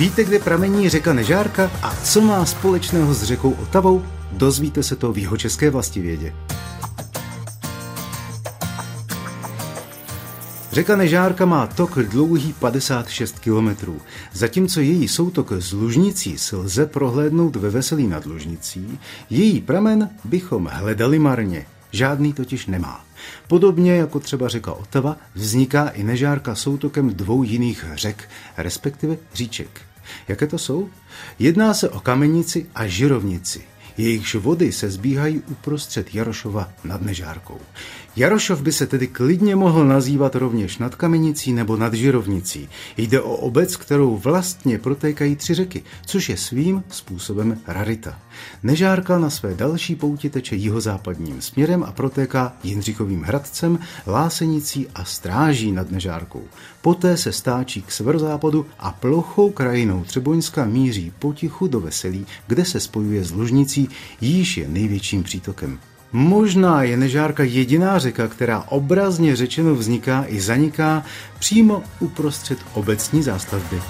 Víte, kde pramení řeka Nežárka a co má společného s řekou Otavou? Dozvíte se to v jeho české vlastivědě. Řeka Nežárka má tok dlouhý 56 kilometrů, zatímco její soutok z Lužnicí si lze prohlédnout ve Veselí nad Lužnicí, její pramen bychom hledali marně. Žádný totiž nemá. Podobně jako třeba řeka Otava vzniká i Nežárka soutokem dvou jiných řek, respektive říček. Jaké to jsou? Jedná se o kamenici a žirovnici. Jejichž vody se zbíhají uprostřed Jarošova nad Nežárkou. Jarošov by se tedy klidně mohl nazývat rovněž nad Kamenicí nebo nad Žirovnicí. Jde o obec, kterou vlastně protékají tři řeky, což je svým způsobem rarita. Nežárka na své další pouti teče jihozápadním směrem a protéká Jindřichovým Hradcem, Lásenicí a Stráží nad Nežárkou. Poté se stáčí k severozápadu a plochou krajinou Třeboňska míří potichu do Veselí, kde se spojuje s Lužnicí, jíž je největším přítokem. Možná je Nežárka jediná řeka, která obrazně řečeno vzniká i zaniká přímo uprostřed obecní zástavby.